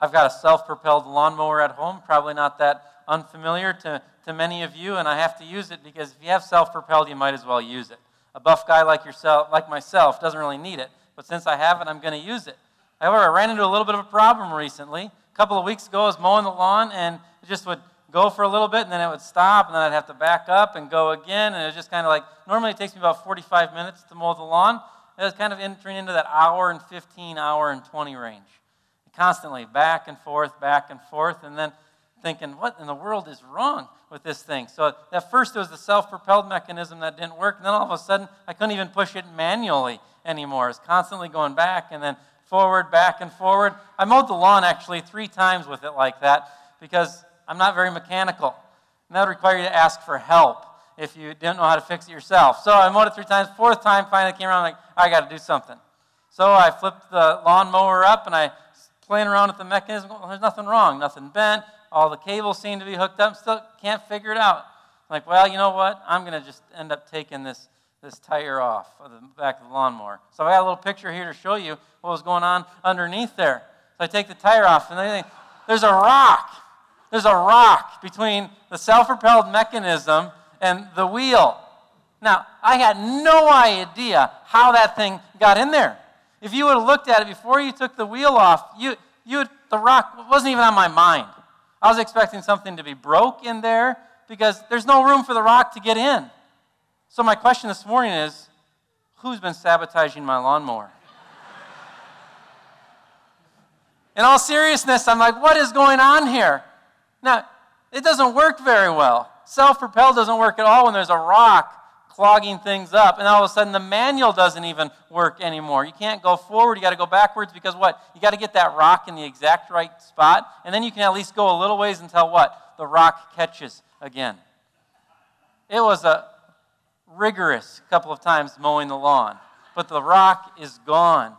I've got a self propelled lawnmower at home, probably not that unfamiliar to, to many of you, and I have to use it because if you have self propelled, you might as well use it. A buff guy like yourself, like myself, doesn't really need it, but since I have it, I'm going to use it. However, I ran into a little bit of a problem recently. A couple of weeks ago, I was mowing the lawn, and it just would go for a little bit, and then it would stop, and then I'd have to back up and go again, and it was just kind of like normally it takes me about 45 minutes to mow the lawn. It was kind of entering into that hour and 15, hour and 20 range. Constantly back and forth, back and forth, and then thinking, what in the world is wrong with this thing? So at first it was the self propelled mechanism that didn't work, and then all of a sudden I couldn't even push it manually anymore. It's constantly going back and then forward, back and forward. I mowed the lawn actually three times with it like that because I'm not very mechanical. And that would require you to ask for help if you didn't know how to fix it yourself. So I mowed it three times. Fourth time, finally came around, like, I got to do something. So I flipped the lawnmower up and I playing around with the mechanism. Well, there's nothing wrong, nothing bent. All the cables seem to be hooked up. Still can't figure it out. I'm like, well, you know what? I'm going to just end up taking this, this tire off of the back of the lawnmower. So I got a little picture here to show you what was going on underneath there. So I take the tire off and think, there's a rock. There's a rock between the self propelled mechanism and the wheel. Now, I had no idea how that thing got in there. If you would have looked at it before you took the wheel off, you, you would, the rock wasn't even on my mind. I was expecting something to be broke in there because there's no room for the rock to get in. So, my question this morning is who's been sabotaging my lawnmower? in all seriousness, I'm like, what is going on here? Now, it doesn't work very well. Self propelled doesn't work at all when there's a rock clogging things up. And all of a sudden, the manual doesn't even work anymore. You can't go forward, you got to go backwards because what? You got to get that rock in the exact right spot. And then you can at least go a little ways until what? The rock catches again. It was a rigorous couple of times mowing the lawn, but the rock is gone.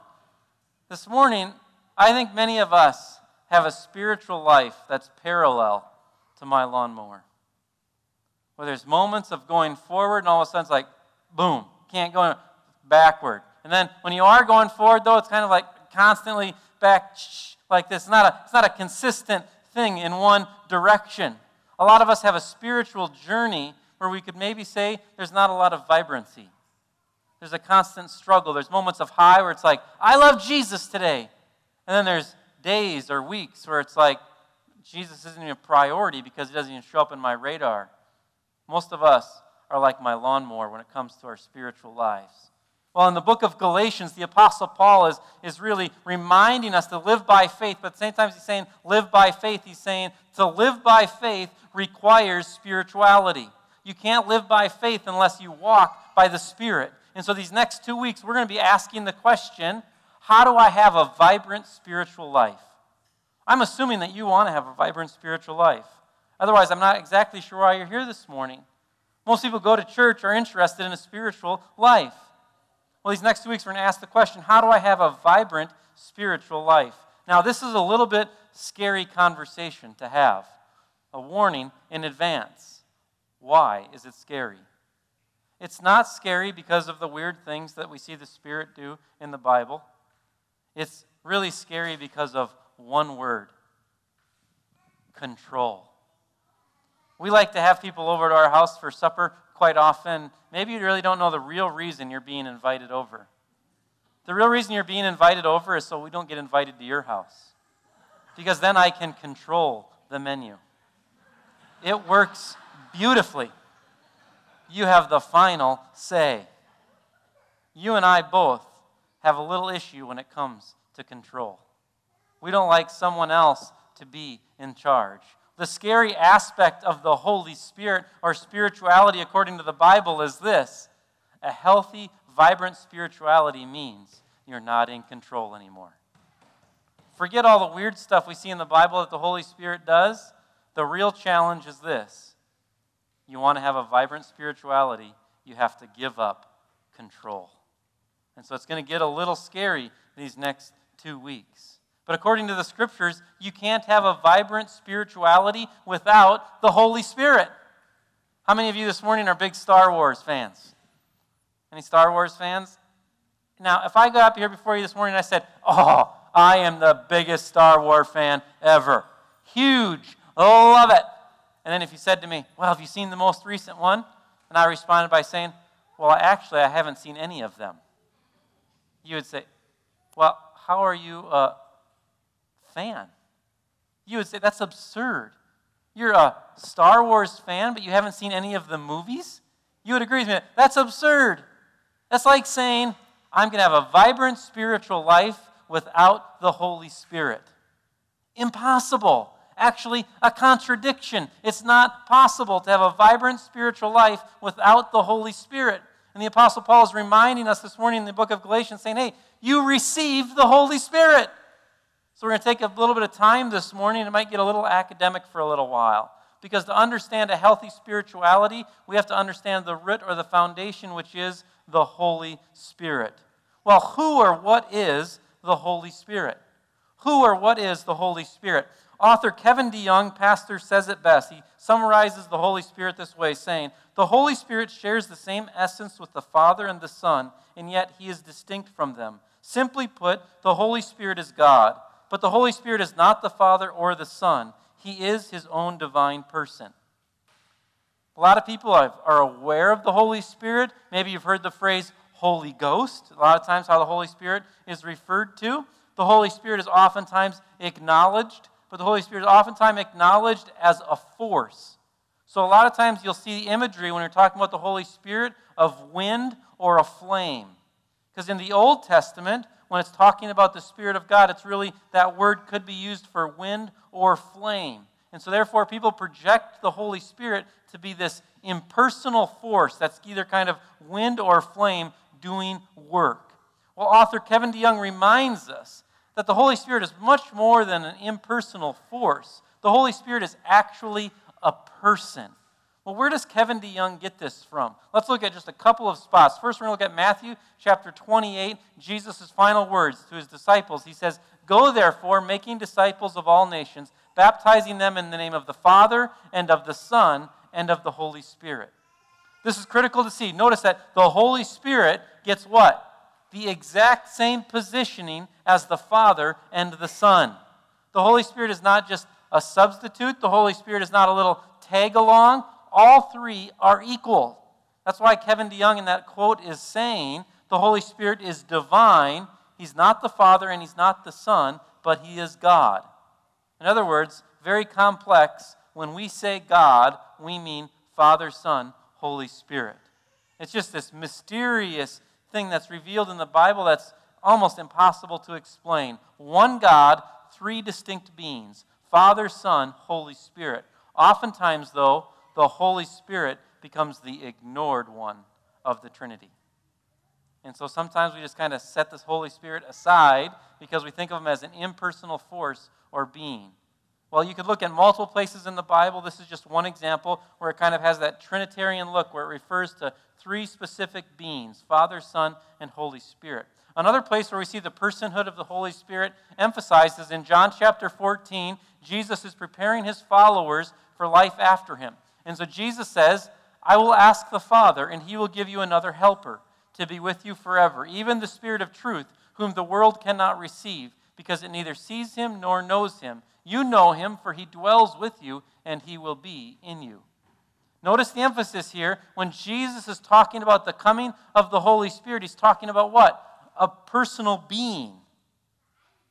This morning, I think many of us have a spiritual life that's parallel to my lawnmower. Where there's moments of going forward, and all of a sudden it's like, boom, can't go backward. And then when you are going forward, though, it's kind of like constantly back like this. It's not a, it's not a consistent thing in one direction. A lot of us have a spiritual journey where we could maybe say there's not a lot of vibrancy. There's a constant struggle. There's moments of high where it's like, I love Jesus today. And then there's days or weeks where it's like Jesus isn't even a priority because he doesn't even show up in my radar. Most of us are like my lawnmower when it comes to our spiritual lives. Well, in the book of Galatians, the Apostle Paul is, is really reminding us to live by faith, but at the same time, he's saying live by faith. He's saying to live by faith requires spirituality. You can't live by faith unless you walk by the Spirit. And so, these next two weeks, we're going to be asking the question how do I have a vibrant spiritual life? I'm assuming that you want to have a vibrant spiritual life. Otherwise, I'm not exactly sure why you're here this morning. Most people go to church are interested in a spiritual life. Well, these next two weeks, we're going to ask the question how do I have a vibrant spiritual life? Now, this is a little bit scary conversation to have. A warning in advance. Why is it scary? It's not scary because of the weird things that we see the Spirit do in the Bible. It's really scary because of one word control. We like to have people over to our house for supper quite often. Maybe you really don't know the real reason you're being invited over. The real reason you're being invited over is so we don't get invited to your house. Because then I can control the menu. It works beautifully. You have the final say. You and I both have a little issue when it comes to control. We don't like someone else to be in charge. The scary aspect of the Holy Spirit or spirituality, according to the Bible, is this a healthy, vibrant spirituality means you're not in control anymore. Forget all the weird stuff we see in the Bible that the Holy Spirit does. The real challenge is this you want to have a vibrant spirituality, you have to give up control. And so it's going to get a little scary these next two weeks. But according to the scriptures, you can't have a vibrant spirituality without the Holy Spirit. How many of you this morning are big Star Wars fans? Any Star Wars fans? Now, if I got up here before you this morning and I said, Oh, I am the biggest Star Wars fan ever. Huge. Love it. And then if you said to me, Well, have you seen the most recent one? And I responded by saying, Well, actually, I haven't seen any of them. You would say, Well, how are you a fan? You would say, That's absurd. You're a Star Wars fan, but you haven't seen any of the movies? You would agree with me. That's absurd. That's like saying, I'm going to have a vibrant spiritual life without the Holy Spirit. Impossible. Actually, a contradiction. It's not possible to have a vibrant spiritual life without the Holy Spirit. And the Apostle Paul is reminding us this morning in the book of Galatians, saying, hey, you receive the Holy Spirit. So we're going to take a little bit of time this morning. It might get a little academic for a little while. Because to understand a healthy spirituality, we have to understand the root or the foundation, which is the Holy Spirit. Well, who or what is the Holy Spirit? Who or what is the Holy Spirit? Author Kevin DeYoung, pastor, says it best. He summarizes the Holy Spirit this way, saying, The Holy Spirit shares the same essence with the Father and the Son, and yet he is distinct from them. Simply put, the Holy Spirit is God, but the Holy Spirit is not the Father or the Son. He is his own divine person. A lot of people are aware of the Holy Spirit. Maybe you've heard the phrase Holy Ghost. A lot of times, how the Holy Spirit is referred to. The Holy Spirit is oftentimes acknowledged, but the Holy Spirit is oftentimes acknowledged as a force. So, a lot of times, you'll see the imagery when you're talking about the Holy Spirit of wind or a flame. Because in the Old Testament, when it's talking about the Spirit of God, it's really that word could be used for wind or flame. And so, therefore, people project the Holy Spirit to be this impersonal force that's either kind of wind or flame doing work. Well, author Kevin DeYoung reminds us that the Holy Spirit is much more than an impersonal force. The Holy Spirit is actually a person. Well, where does Kevin DeYoung get this from? Let's look at just a couple of spots. First, we're going to look at Matthew chapter 28, Jesus' final words to his disciples. He says, Go therefore, making disciples of all nations, baptizing them in the name of the Father and of the Son and of the Holy Spirit. This is critical to see. Notice that the Holy Spirit gets what? The exact same positioning as the Father and the Son. The Holy Spirit is not just a substitute, the Holy Spirit is not a little tag along. All three are equal. That's why Kevin DeYoung in that quote is saying the Holy Spirit is divine. He's not the Father and He's not the Son, but He is God. In other words, very complex. When we say God, we mean Father, Son, Holy Spirit. It's just this mysterious thing that's revealed in the Bible that's almost impossible to explain. One God, three distinct beings Father, Son, Holy Spirit. Oftentimes, though, the Holy Spirit becomes the ignored one of the Trinity. And so sometimes we just kind of set this Holy Spirit aside because we think of him as an impersonal force or being. Well, you could look at multiple places in the Bible. This is just one example where it kind of has that Trinitarian look where it refers to three specific beings Father, Son, and Holy Spirit. Another place where we see the personhood of the Holy Spirit emphasized is in John chapter 14. Jesus is preparing his followers for life after him. And so Jesus says, I will ask the Father, and he will give you another helper to be with you forever, even the Spirit of truth, whom the world cannot receive, because it neither sees him nor knows him you know him, for he dwells with you, and he will be in you. Notice the emphasis here. When Jesus is talking about the coming of the Holy Spirit, he's talking about what? A personal being.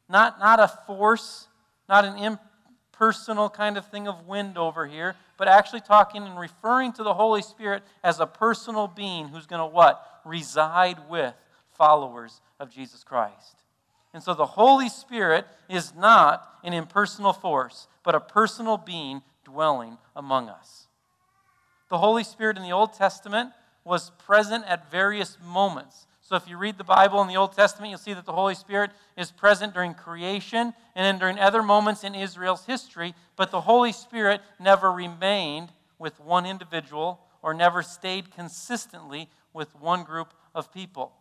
Not, not a force, not an impersonal kind of thing of wind over here, but actually talking and referring to the Holy Spirit as a personal being who's going to what? Reside with followers of Jesus Christ. And so the Holy Spirit is not an impersonal force, but a personal being dwelling among us. The Holy Spirit in the Old Testament was present at various moments. So if you read the Bible in the Old Testament, you'll see that the Holy Spirit is present during creation and then during other moments in Israel's history, but the Holy Spirit never remained with one individual or never stayed consistently with one group of people.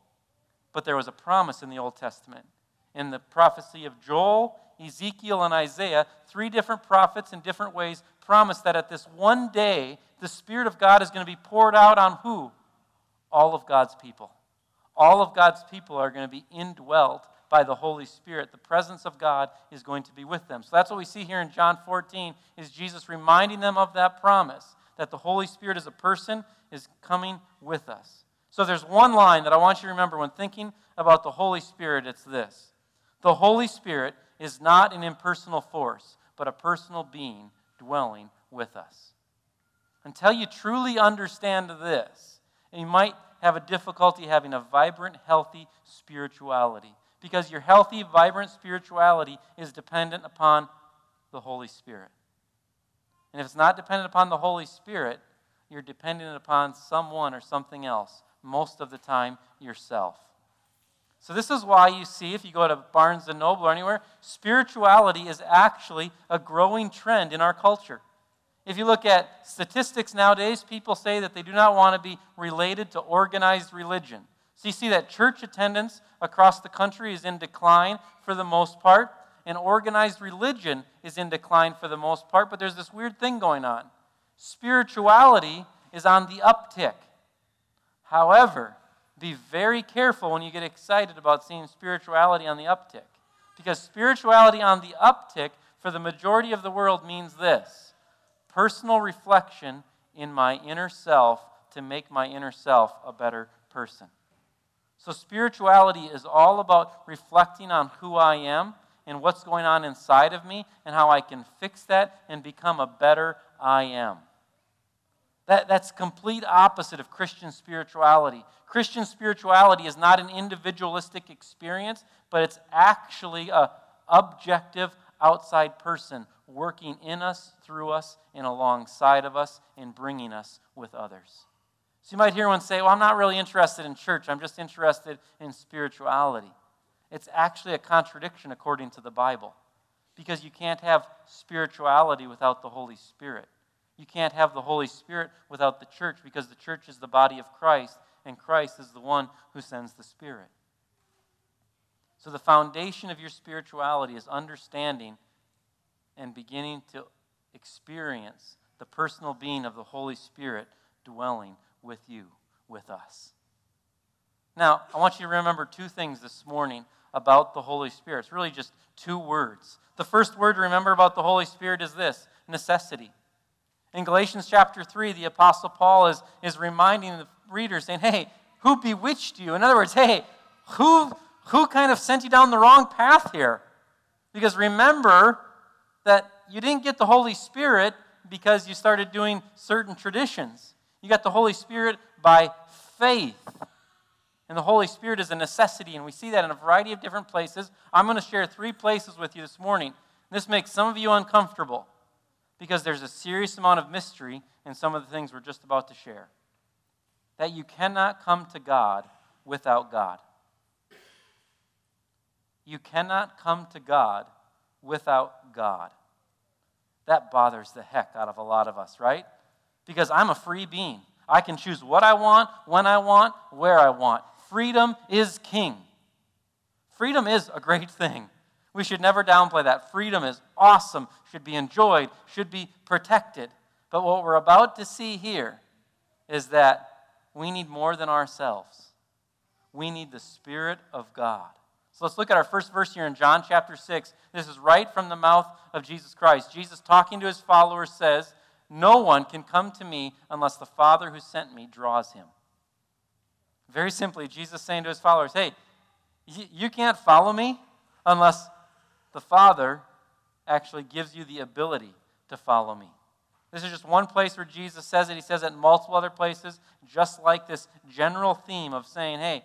But there was a promise in the Old Testament in the prophecy of Joel, Ezekiel, and Isaiah, three different prophets in different ways promised that at this one day, the Spirit of God is going to be poured out on who? All of God's people. All of God's people are going to be indwelt by the Holy Spirit. The presence of God is going to be with them. So that's what we see here in John 14 is Jesus reminding them of that promise that the Holy Spirit as a person is coming with us. So there's one line that I want you to remember when thinking about the Holy Spirit, it's this. The Holy Spirit is not an impersonal force, but a personal being dwelling with us. Until you truly understand this, and you might have a difficulty having a vibrant, healthy spirituality because your healthy, vibrant spirituality is dependent upon the Holy Spirit. And if it's not dependent upon the Holy Spirit, you're dependent upon someone or something else, most of the time yourself. So, this is why you see, if you go to Barnes and Noble or anywhere, spirituality is actually a growing trend in our culture. If you look at statistics nowadays, people say that they do not want to be related to organized religion. So you see that church attendance across the country is in decline for the most part, and organized religion is in decline for the most part, but there's this weird thing going on. Spirituality is on the uptick. However, be very careful when you get excited about seeing spirituality on the uptick. Because spirituality on the uptick for the majority of the world means this personal reflection in my inner self to make my inner self a better person. So, spirituality is all about reflecting on who I am and what's going on inside of me and how I can fix that and become a better I am. That, that's complete opposite of Christian spirituality. Christian spirituality is not an individualistic experience, but it's actually a objective outside person working in us, through us, and alongside of us, and bringing us with others. So you might hear one say, Well, I'm not really interested in church, I'm just interested in spirituality. It's actually a contradiction according to the Bible because you can't have spirituality without the Holy Spirit. You can't have the Holy Spirit without the church because the church is the body of Christ and Christ is the one who sends the Spirit. So, the foundation of your spirituality is understanding and beginning to experience the personal being of the Holy Spirit dwelling with you, with us. Now, I want you to remember two things this morning about the Holy Spirit. It's really just two words. The first word to remember about the Holy Spirit is this necessity. In Galatians chapter 3, the Apostle Paul is, is reminding the readers, saying, Hey, who bewitched you? In other words, hey, who, who kind of sent you down the wrong path here? Because remember, that you didn't get the Holy Spirit because you started doing certain traditions. You got the Holy Spirit by faith. And the Holy Spirit is a necessity, and we see that in a variety of different places. I'm going to share three places with you this morning. This makes some of you uncomfortable because there's a serious amount of mystery in some of the things we're just about to share. That you cannot come to God without God. You cannot come to God without God. That bothers the heck out of a lot of us, right? Because I'm a free being. I can choose what I want, when I want, where I want. Freedom is king. Freedom is a great thing. We should never downplay that. Freedom is awesome, should be enjoyed, should be protected. But what we're about to see here is that we need more than ourselves. We need the Spirit of God. So let's look at our first verse here in John chapter 6. This is right from the mouth of Jesus Christ. Jesus, talking to his followers, says, No one can come to me unless the Father who sent me draws him. Very simply, Jesus saying to his followers, Hey, you can't follow me unless the Father actually gives you the ability to follow me. This is just one place where Jesus says it. He says it in multiple other places, just like this general theme of saying, Hey,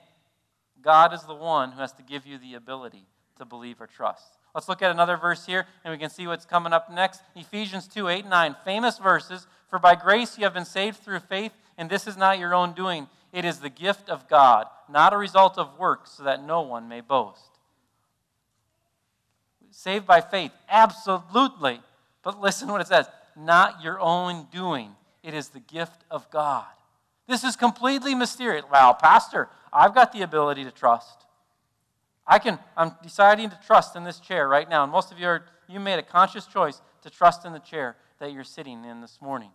God is the one who has to give you the ability to believe or trust. Let's look at another verse here, and we can see what's coming up next. Ephesians 2 8 9. Famous verses. For by grace you have been saved through faith, and this is not your own doing. It is the gift of God, not a result of works, so that no one may boast. Saved by faith, absolutely. But listen what it says not your own doing. It is the gift of God. This is completely mysterious. Wow, Pastor, I've got the ability to trust. I can, I'm deciding to trust in this chair right now. And most of you are, you made a conscious choice to trust in the chair that you're sitting in this morning.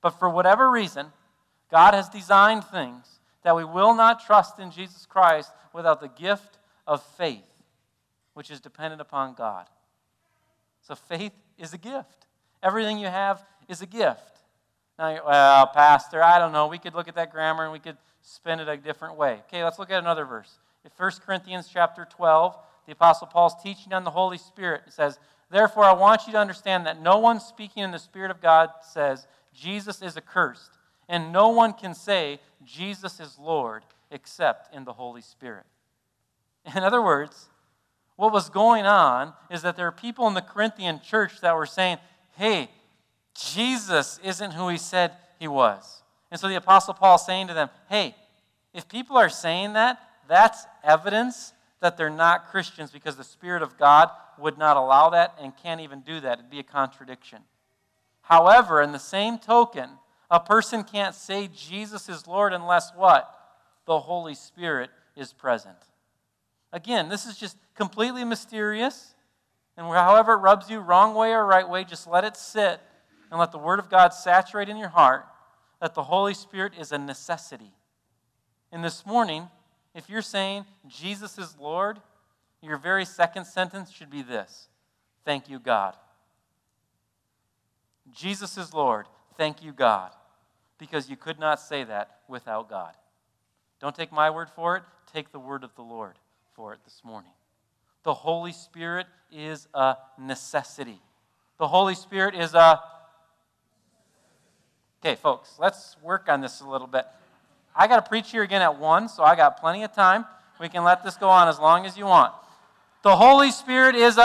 But for whatever reason, God has designed things that we will not trust in Jesus Christ without the gift of faith. which is dependent upon God. So faith is a gift. Everything you have is a gift. Now, well, Pastor, I don't know. We could look at that grammar and we could spin it a different way. Okay, let's look at another verse. In 1 Corinthians chapter 12, the Apostle Paul's teaching on the Holy Spirit. It says, Therefore, I want you to understand that no one speaking in the Spirit of God says, Jesus is accursed, and no one can say, Jesus is Lord, except in the Holy Spirit. In other words, what was going on is that there are people in the Corinthian church that were saying, hey, Jesus isn't who he said he was. And so the Apostle Paul saying to them, hey, if people are saying that, that's evidence that they're not Christians because the Spirit of God would not allow that and can't even do that. It'd be a contradiction. However, in the same token, a person can't say Jesus is Lord unless what? The Holy Spirit is present. Again, this is just completely mysterious. And however it rubs you, wrong way or right way, just let it sit and let the Word of God saturate in your heart that the Holy Spirit is a necessity. And this morning, if you're saying Jesus is Lord, your very second sentence should be this Thank you, God. Jesus is Lord. Thank you, God. Because you could not say that without God. Don't take my word for it, take the word of the Lord for it this morning. The Holy Spirit is a necessity. The Holy Spirit is a. Okay, folks, let's work on this a little bit. I got to preach here again at 1, so I got plenty of time. We can let this go on as long as you want. The Holy Spirit is a.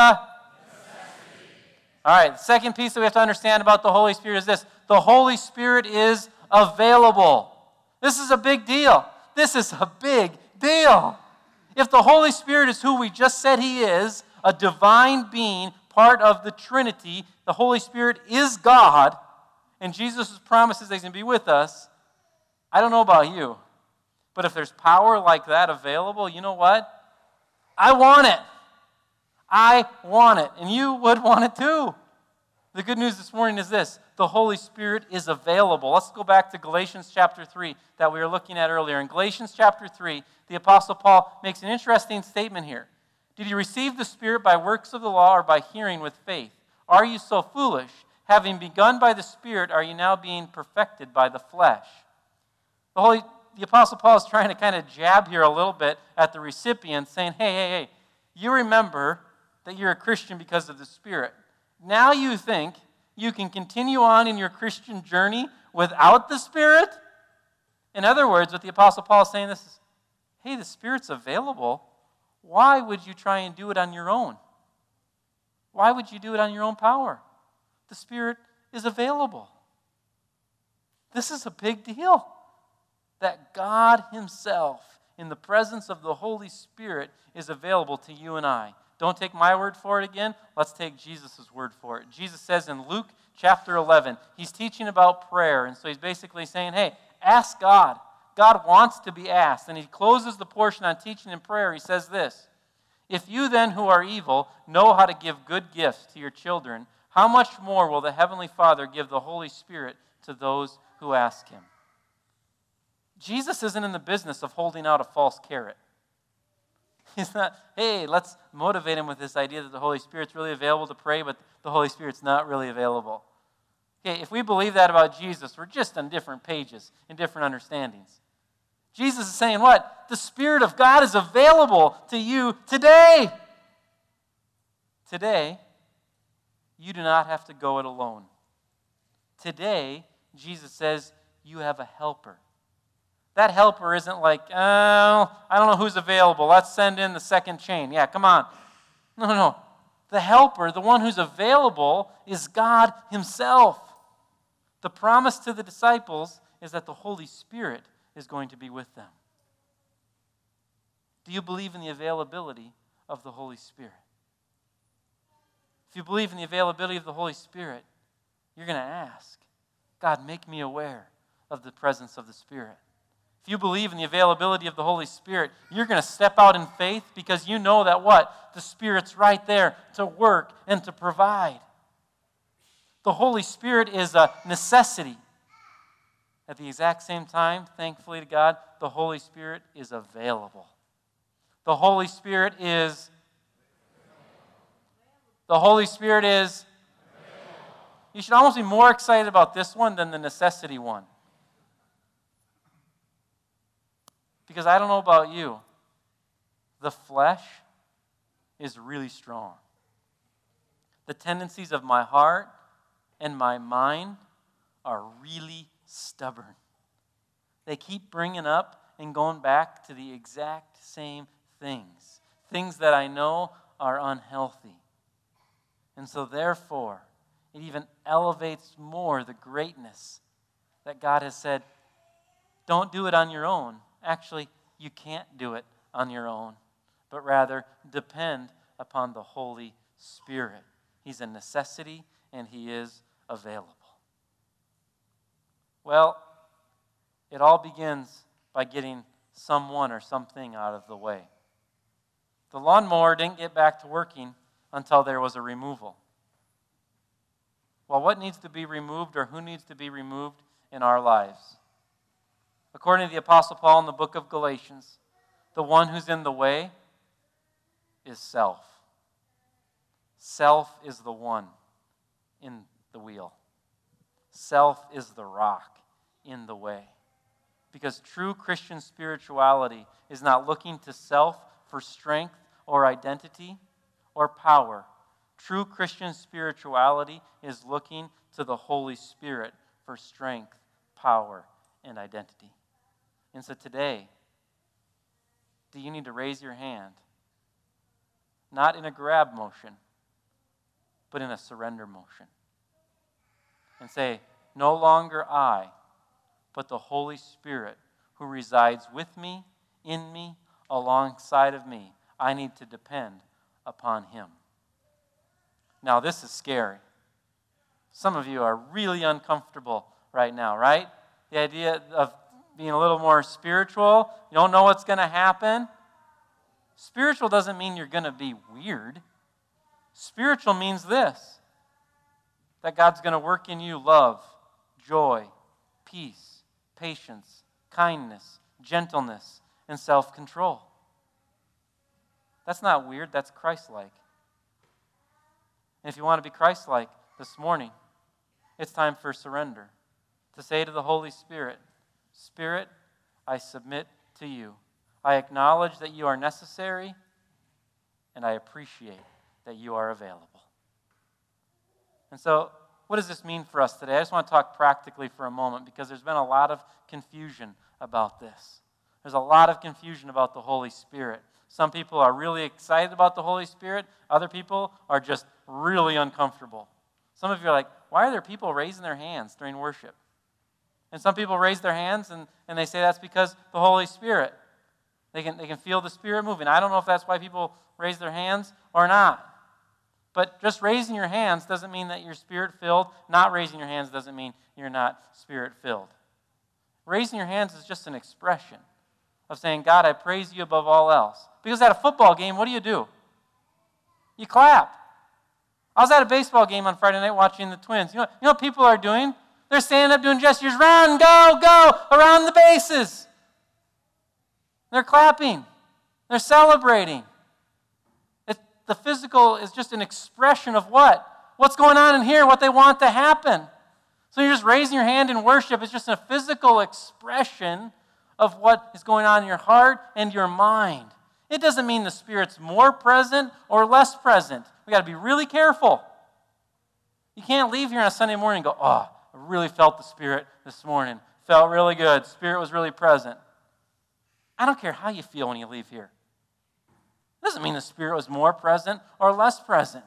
All right, the second piece that we have to understand about the Holy Spirit is this the Holy Spirit is available. This is a big deal. This is a big deal. If the Holy Spirit is who we just said He is, a divine being, part of the Trinity, the Holy Spirit is God, and Jesus promises that He's going to be with us. I don't know about you, but if there's power like that available, you know what? I want it. I want it. And you would want it too. The good news this morning is this the Holy Spirit is available. Let's go back to Galatians chapter 3 that we were looking at earlier. In Galatians chapter 3, the Apostle Paul makes an interesting statement here. Did you receive the Spirit by works of the law or by hearing with faith? Are you so foolish? Having begun by the Spirit, are you now being perfected by the flesh? The, Holy, the Apostle Paul is trying to kind of jab here a little bit at the recipient, saying, hey, hey, hey, you remember that you're a Christian because of the Spirit. Now you think you can continue on in your Christian journey without the Spirit? In other words, what the Apostle Paul is saying this is hey, the Spirit's available. Why would you try and do it on your own? Why would you do it on your own power? The Spirit is available. This is a big deal that God Himself, in the presence of the Holy Spirit, is available to you and I. Don't take my word for it again. Let's take Jesus' word for it. Jesus says in Luke chapter 11, he's teaching about prayer. And so he's basically saying, hey, ask God. God wants to be asked. And he closes the portion on teaching and prayer. He says this If you then, who are evil, know how to give good gifts to your children, how much more will the Heavenly Father give the Holy Spirit to those who ask him? Jesus isn't in the business of holding out a false carrot. He's not, hey, let's motivate him with this idea that the Holy Spirit's really available to pray, but the Holy Spirit's not really available. Okay, if we believe that about Jesus, we're just on different pages and different understandings. Jesus is saying what? The Spirit of God is available to you today. Today, you do not have to go it alone. Today, Jesus says, you have a helper. That helper isn't like, oh, I don't know who's available. Let's send in the second chain. Yeah, come on. No, no, no. The helper, the one who's available, is God Himself. The promise to the disciples is that the Holy Spirit is going to be with them. Do you believe in the availability of the Holy Spirit? If you believe in the availability of the Holy Spirit, you're going to ask, God, make me aware of the presence of the Spirit. If you believe in the availability of the Holy Spirit, you're going to step out in faith because you know that what? The Spirit's right there to work and to provide. The Holy Spirit is a necessity. At the exact same time, thankfully to God, the Holy Spirit is available. The Holy Spirit is The Holy Spirit is. You should almost be more excited about this one than the necessity one. Because I don't know about you, the flesh is really strong. The tendencies of my heart and my mind are really stubborn. They keep bringing up and going back to the exact same things, things that I know are unhealthy. And so, therefore, it even elevates more the greatness that God has said, don't do it on your own. Actually, you can't do it on your own, but rather depend upon the Holy Spirit. He's a necessity and He is available. Well, it all begins by getting someone or something out of the way. The lawnmower didn't get back to working until there was a removal. Well, what needs to be removed or who needs to be removed in our lives? According to the Apostle Paul in the book of Galatians, the one who's in the way is self. Self is the one in the wheel, self is the rock in the way. Because true Christian spirituality is not looking to self for strength or identity or power. True Christian spirituality is looking to the Holy Spirit for strength, power, and identity. And so today, do you need to raise your hand? Not in a grab motion, but in a surrender motion. And say, No longer I but the Holy Spirit who resides with me, in me, alongside of me. I need to depend upon Him. Now, this is scary. Some of you are really uncomfortable right now, right? The idea of being a little more spiritual, you don't know what's going to happen. Spiritual doesn't mean you're going to be weird. Spiritual means this that God's going to work in you love, joy, peace, patience, kindness, gentleness, and self control. That's not weird, that's Christ like. And if you want to be Christ like this morning, it's time for surrender. To say to the Holy Spirit, Spirit, I submit to you. I acknowledge that you are necessary, and I appreciate that you are available. And so, what does this mean for us today? I just want to talk practically for a moment because there's been a lot of confusion about this. There's a lot of confusion about the Holy Spirit. Some people are really excited about the Holy Spirit, other people are just really uncomfortable. Some of you are like, why are there people raising their hands during worship? And some people raise their hands and, and they say that's because the Holy Spirit. They can, they can feel the Spirit moving. I don't know if that's why people raise their hands or not. But just raising your hands doesn't mean that you're spirit filled. Not raising your hands doesn't mean you're not spirit filled. Raising your hands is just an expression of saying, God, I praise you above all else. Because at a football game, what do you do? You clap. I was at a baseball game on Friday night watching the Twins. You know, you know what people are doing? They're standing up doing gestures run, go, go, around the bases. They're clapping, they're celebrating the physical is just an expression of what? What's going on in here, what they want to happen. So you're just raising your hand in worship. It's just a physical expression of what is going on in your heart and your mind. It doesn't mean the Spirit's more present or less present. We got to be really careful. You can't leave here on a Sunday morning and go, oh, I really felt the Spirit this morning. Felt really good. Spirit was really present. I don't care how you feel when you leave here It doesn't mean the Spirit was more present or less present.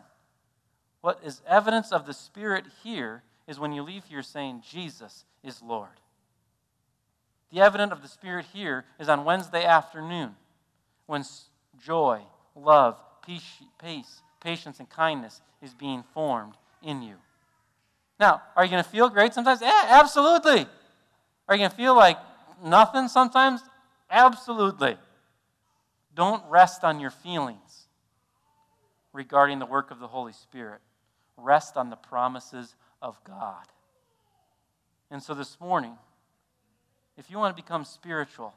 What is evidence of the Spirit here is when you leave here saying, Jesus is Lord. The evidence of the Spirit here is on Wednesday afternoon when joy, love, peace, peace, patience, and kindness is being formed in you. Now, are you going to feel great sometimes? Yeah, absolutely. Are you going to feel like nothing sometimes? Absolutely. Don't rest on your feelings regarding the work of the Holy Spirit. Rest on the promises of God. And so this morning, if you want to become spiritual,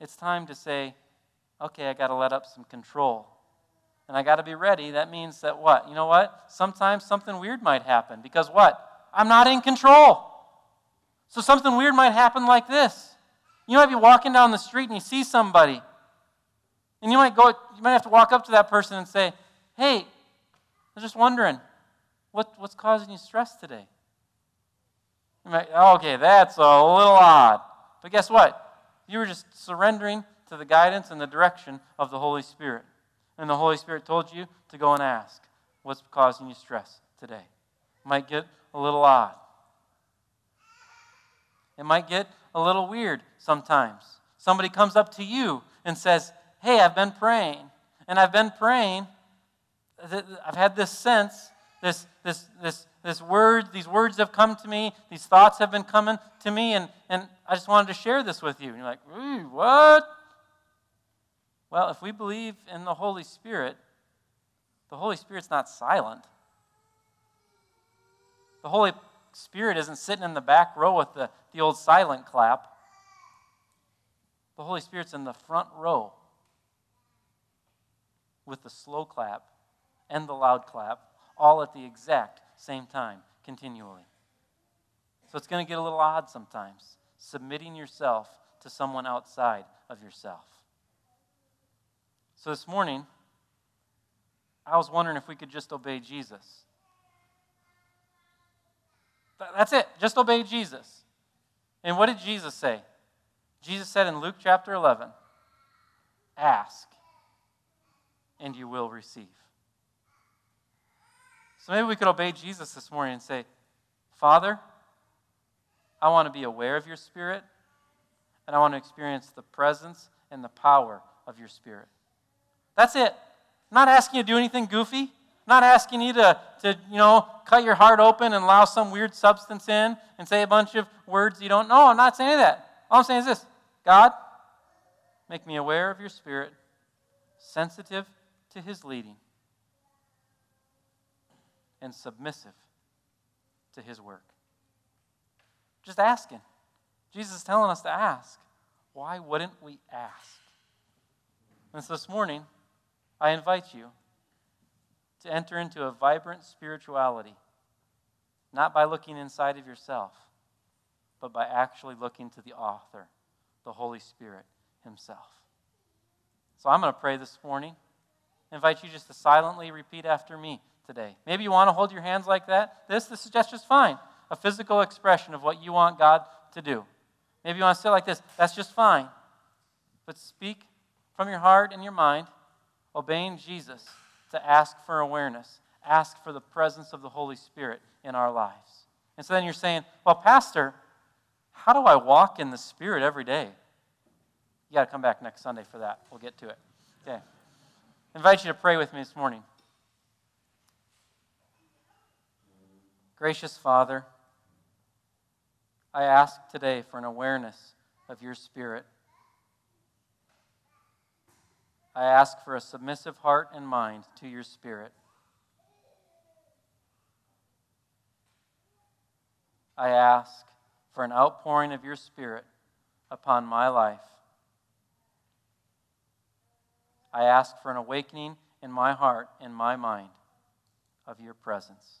it's time to say, okay, I got to let up some control and I got to be ready, that means that what? You know what? Sometimes something weird might happen because what? I'm not in control. So something weird might happen like this. You might be walking down the street and you see somebody. And you might go, you might have to walk up to that person and say, Hey, I'm just wondering, what, what's causing you stress today? You might, okay, that's a little odd. But guess what? You were just surrendering to the guidance and the direction of the Holy Spirit. And the Holy Spirit told you to go and ask, What's causing you stress today? It Might get a little odd. It might get a little weird sometimes. Somebody comes up to you and says, Hey, I've been praying. And I've been praying. I've had this sense, this, this, this, this word, these words have come to me, these thoughts have been coming to me, and, and I just wanted to share this with you. And you're like, what? Well, if we believe in the Holy Spirit, the Holy Spirit's not silent. The Holy Spirit isn't sitting in the back row with the, the old silent clap. The Holy Spirit's in the front row with the slow clap and the loud clap, all at the exact same time, continually. So it's going to get a little odd sometimes, submitting yourself to someone outside of yourself. So this morning, I was wondering if we could just obey Jesus. That's it. Just obey Jesus. And what did Jesus say? Jesus said in Luke chapter 11 Ask, and you will receive. So maybe we could obey Jesus this morning and say, Father, I want to be aware of your Spirit, and I want to experience the presence and the power of your Spirit. That's it. I'm not asking you to do anything goofy. I'm not asking you to, to, you know, cut your heart open and allow some weird substance in and say a bunch of words you don't know. I'm not saying that. All I'm saying is this God, make me aware of your Spirit, sensitive to his leading, and submissive to his work. Just asking. Jesus is telling us to ask. Why wouldn't we ask? And so this morning, I invite you to enter into a vibrant spirituality, not by looking inside of yourself, but by actually looking to the author, the Holy Spirit Himself. So I'm going to pray this morning. I invite you just to silently repeat after me today. Maybe you want to hold your hands like that. This, this is just, fine. A physical expression of what you want God to do. Maybe you want to sit like this. That's just fine. But speak from your heart and your mind, obeying Jesus to ask for awareness, ask for the presence of the Holy Spirit in our lives. And so then you're saying, well, Pastor, how do I walk in the Spirit every day? You got to come back next Sunday for that. We'll get to it. Okay. I invite you to pray with me this morning. Gracious Father, I ask today for an awareness of your Spirit. I ask for a submissive heart and mind to your Spirit. I ask for an outpouring of your Spirit upon my life. I ask for an awakening in my heart and my mind of your presence.